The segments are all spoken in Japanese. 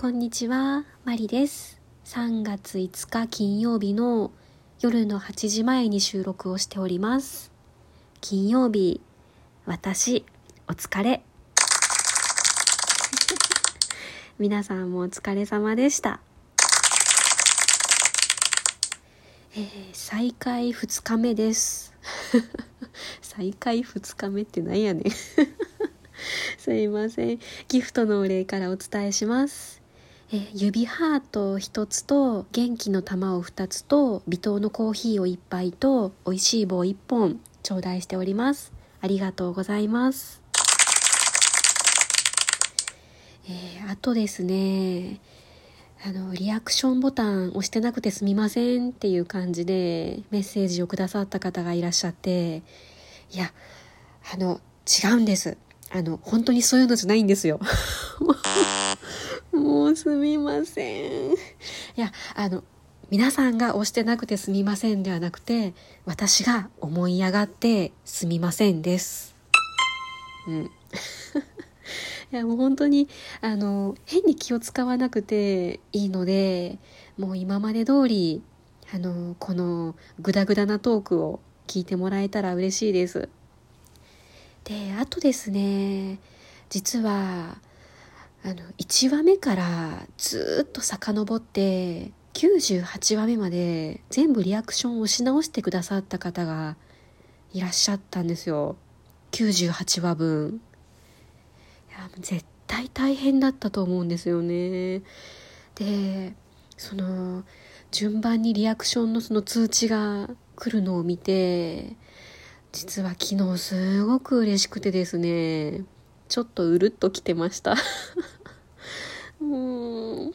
こんにちは、マリです。3月5日金曜日の夜の8時前に収録をしております。金曜日、私、お疲れ。皆さんもお疲れ様でした。えー再開2日目です。再開2日目ってなんやねん。すいません。ギフトのお礼からお伝えします。え指ハート1つと元気の玉を2つと微糖のコーヒーを1杯と美味しい棒1本頂戴しております。ありがとうございます。えーあとですね、あの、リアクションボタン押してなくてすみませんっていう感じでメッセージをくださった方がいらっしゃって、いや、あの、違うんです。あの、本当にそういうのじゃないんですよ。すみません。いや、あの、皆さんが押してなくてすみませんではなくて、私が思い上がってすみませんです。うん。いやもう本当にあの変に気を使わなくていいのでもう今まで通りあのこのグダグダなトークを聞いてもらえたら嬉しいですであとですね実はあの1話目からずっと遡って98話目まで全部リアクションをし直してくださった方がいらっしゃったんですよ。98話分。いや絶対大変だったと思うんですよね。でその順番にリアクションのその通知が来るのを見て実は昨日すごく嬉しくてですね。ちょっとうるっときてました。うん。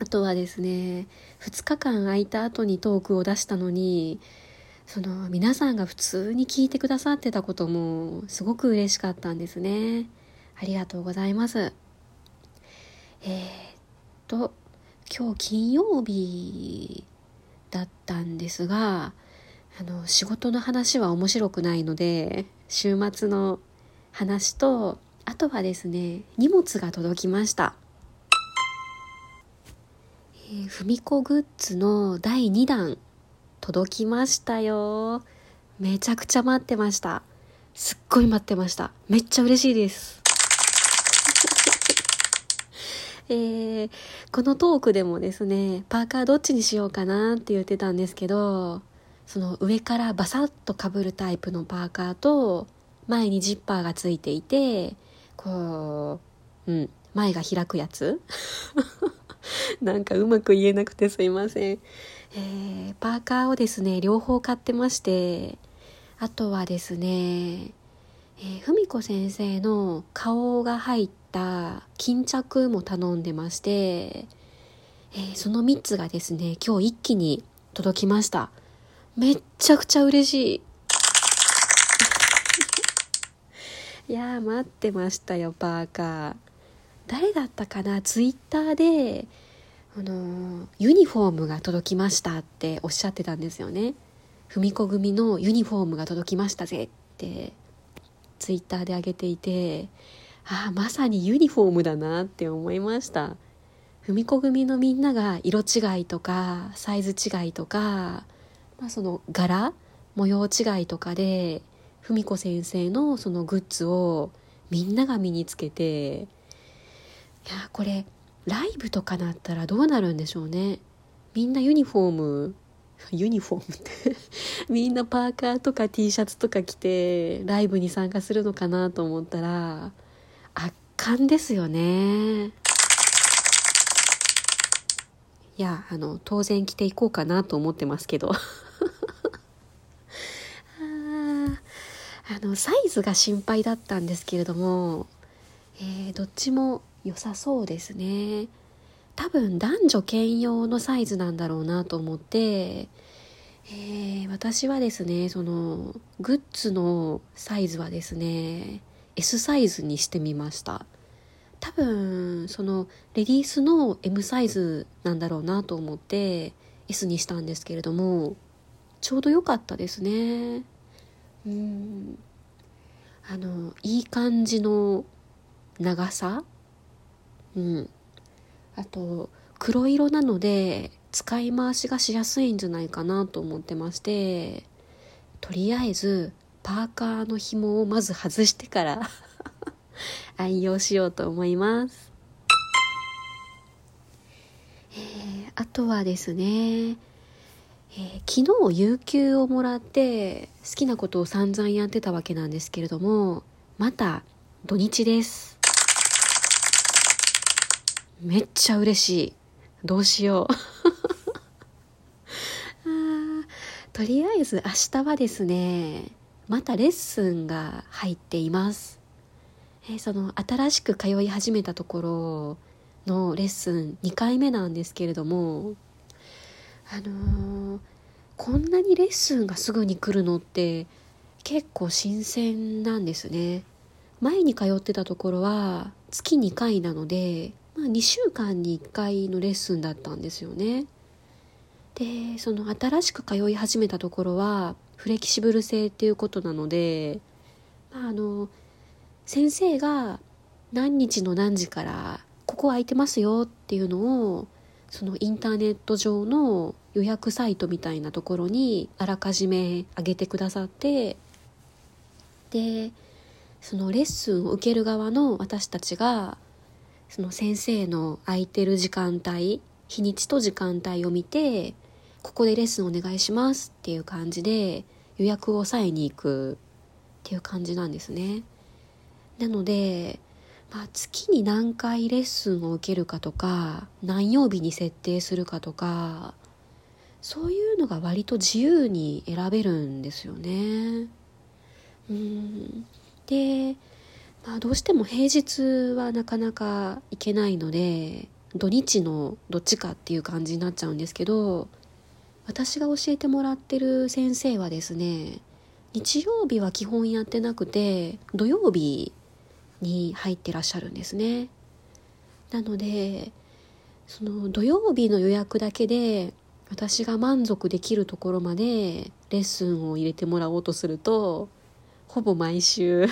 あとはですね2日間空いた後にトークを出したのにその皆さんが普通に聞いてくださってたこともすごく嬉しかったんですね。ありがとうございます。えー、っと今日金曜日だったんですがあの仕事の話は面白くないので週末の話とあとはですね荷物が届きました。えーふみこグッズの第2弾届きましたよ。めちゃくちゃ待ってました。すっごい待ってました。めっちゃ嬉しいです。えーこのトークでもですねパーカーどっちにしようかなって言ってたんですけどその上からバサッとかぶるタイプのパーカーと前にジッパーがついていてこううん前が開くやつ。なんかうまく言えなくてすいません、えーパーカーをですね両方買ってましてあとはですねえ、ふみこ先生の顔が入った巾着も頼んでまして、えーその3つがですね今日一気に届きました。めっちゃくちゃ嬉しい。いやー待ってましたよパーカー。誰だったかな？ツイッターであのーユニフォームが届きましたっておっしゃってたんですよね。文子組のユニフォームが届きましたぜって。ツイッターで上げていてああまさにユニフォームだなって思いました。文子組のみんなが色違いとかサイズ違いとか、まあ、その柄模様違いとかで文子先生のそのグッズをみんなが身につけていやこれライブとかなったらどうなるんでしょうね。みんなユニフォーム ユニフォームって みんなパーカーとか T シャツとか着てライブに参加するのかなと思ったら圧巻ですよね。いやあの当然着ていこうかなと思ってますけどあーあのサイズが心配だったんですけれども、えーどっちも良さそうですね。多分男女兼用のサイズなんだろうなと思って、えー私はですねそのグッズのサイズはですね S サイズにしてみました。多分そのレディースの M サイズなんだろうなと思って S にしたんですけれどもちょうど良かったですね。うんあのいい感じの長さ？うん。あと黒色なので使い回しがしやすいんじゃないかなと思ってましてとりあえずパーカーの紐をまず外してから 愛用しようと思います、えー、あとはですねえー、昨日有給をもらって好きなことを散々やってたわけなんですけれどもまた土日です。めっちゃ嬉しい。どうしよう。とりあえず明日はですねまたレッスンが入っています、えー、その新しく通い始めたところのレッスン2回目なんですけれどもあのー、こんなにレッスンがすぐに来るのって結構新鮮なんですね。前に通ってたところは月2回なので、まあ、2週間に1回のレッスンだったんですよね。でその新しく通い始めたところはフレキシブル性っていうことなので、まあ、あの先生が何日の何時からここ空いてますよっていうのをそのインターネット上の予約サイトみたいなところにあらかじめ上げてくださってでそのレッスンを受ける側の私たちがその先生の空いてる時間帯日にちと時間帯を見てここでレッスンお願いしますっていう感じで予約を押さえに行くっていう感じなんですね。なのでまあ、月に何回レッスンを受けるかとか何曜日に設定するかとかそういうのが割と自由に選べるんですよね。うんで、まあ、どうしても平日はなかなか行けないので土日のどっちかっていう感じになっちゃうんですけど私が教えてもらってる先生はですね日曜日は基本やってなくて土曜日に入ってらっしゃるんですね。なのでその土曜日の予約だけで私が満足できるところまでレッスンを入れてもらおうとするとほぼ毎週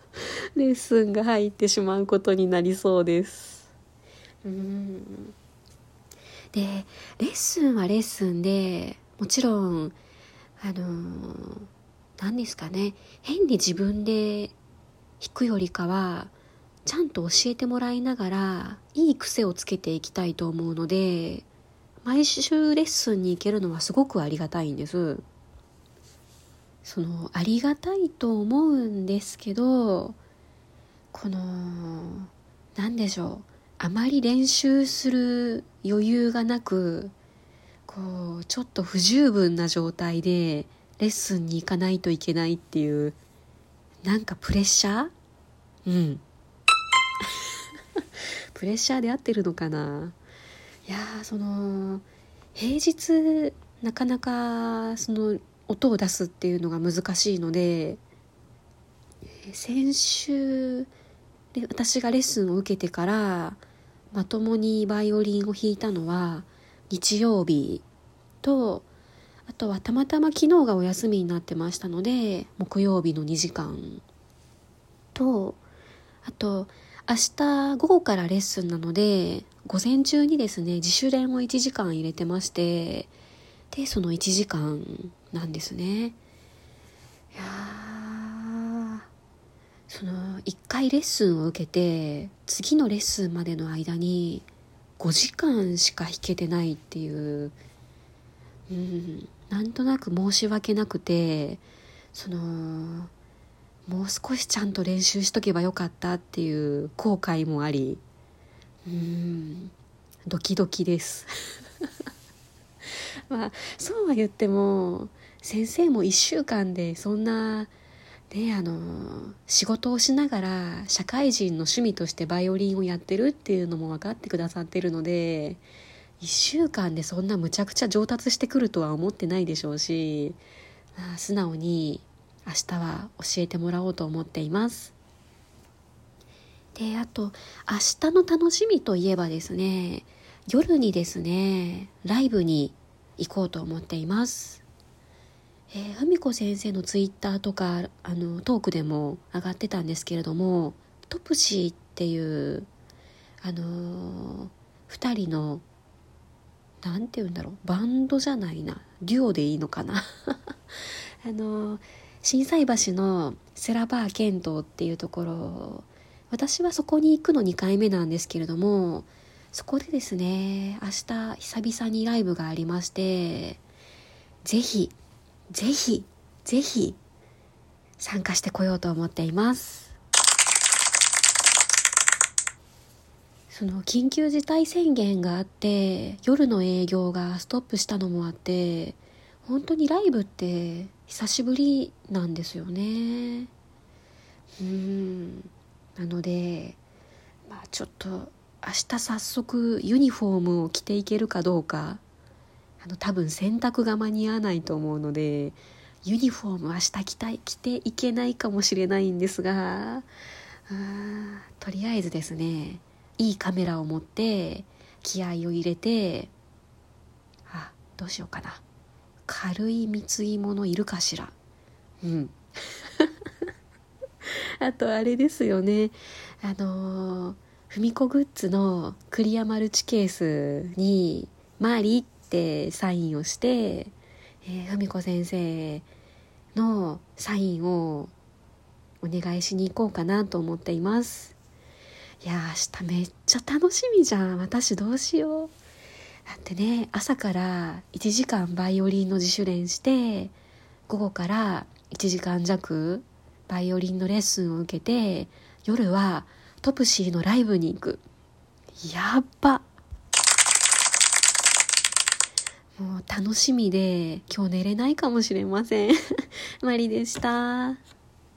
レッスンが入ってしまうことになりそうです。うん。でレッスンはレッスンでもちろんあの何ですかね変に自分で弾くよりかはちゃんと教えてもらいながらいい癖をつけていきたいと思うので毎週レッスンに行けるのはすごくありがたいんです。そのありがたいと思うんですけどこの何でしょう。あまり練習する余裕がなくこうちょっと不十分な状態でレッスンに行かないといけないっていうなんかプレッシャー？うん。プレッシャーで合ってるのかな？いやその平日なかなかその音を出すっていうのが難しいので先週で私がレッスンを受けてからまともにバイオリンを弾いたのは日曜日とあとはたまたま昨日がお休みになってましたので木曜日の2時間。とあと明日午後からレッスンなので午前中にですね自主練を1時間入れてましてでその1時間なんですね。いやその1回レッスンを受けて次のレッスンまでの間に5時間しか弾けてないっていう。うんなんとなく申し訳なくてそのもう少しちゃんと練習しとけばよかったっていう後悔もありうんドキドキです。まあそうは言っても先生も1週間でそんなねあの仕事をしながら社会人の趣味としてバイオリンをやってるっていうのも分かってくださってるので1週間でそんなむちゃくちゃ上達してくるとは思ってないでしょうし、素直に明日は教えてもらおうと思っています。であと明日の楽しみといえばですね夜にですねライブに行こうと思っています。えー、文子先生のツイッターとかあのトークでも上がってたんですけれどもトプシーっていうあのー2人の何て言うんだろう。バンドじゃないな。デュオでいいのかな。あの心斎橋のセラバー剣道っていうところ私はそこに行くの2回目なんですけれどもそこでですね明日久々にライブがありましてぜひぜひぜひ参加してこようと思っています。その緊急事態宣言があって夜の営業がストップしたのもあって本当にライブって久しぶりなんですよね。うん。なのでまあちょっと明日早速ユニフォームを着ていけるかどうかあの多分洗濯が間に合わないと思うのでユニフォーム明日着たい着ていけないかもしれないんですがあとりあえずですねいいカメラを持って気合を入れてあどうしようかな。軽い貢ぎ物いるかしら。うん。あとあれですよね。あのふみこグッズのクリアマルチケースに「マリ」ってサインをしてふみこ先生のサインをお願いしに行こうかなと思っています。いや明日めっちゃ楽しみじゃん。私どうしよう。だってね朝から1時間バイオリンの自主練して午後から1時間弱バイオリンのレッスンを受けて夜はトプシーのライブに行く。やっば。もう楽しみで今日寝れないかもしれません。マリでした。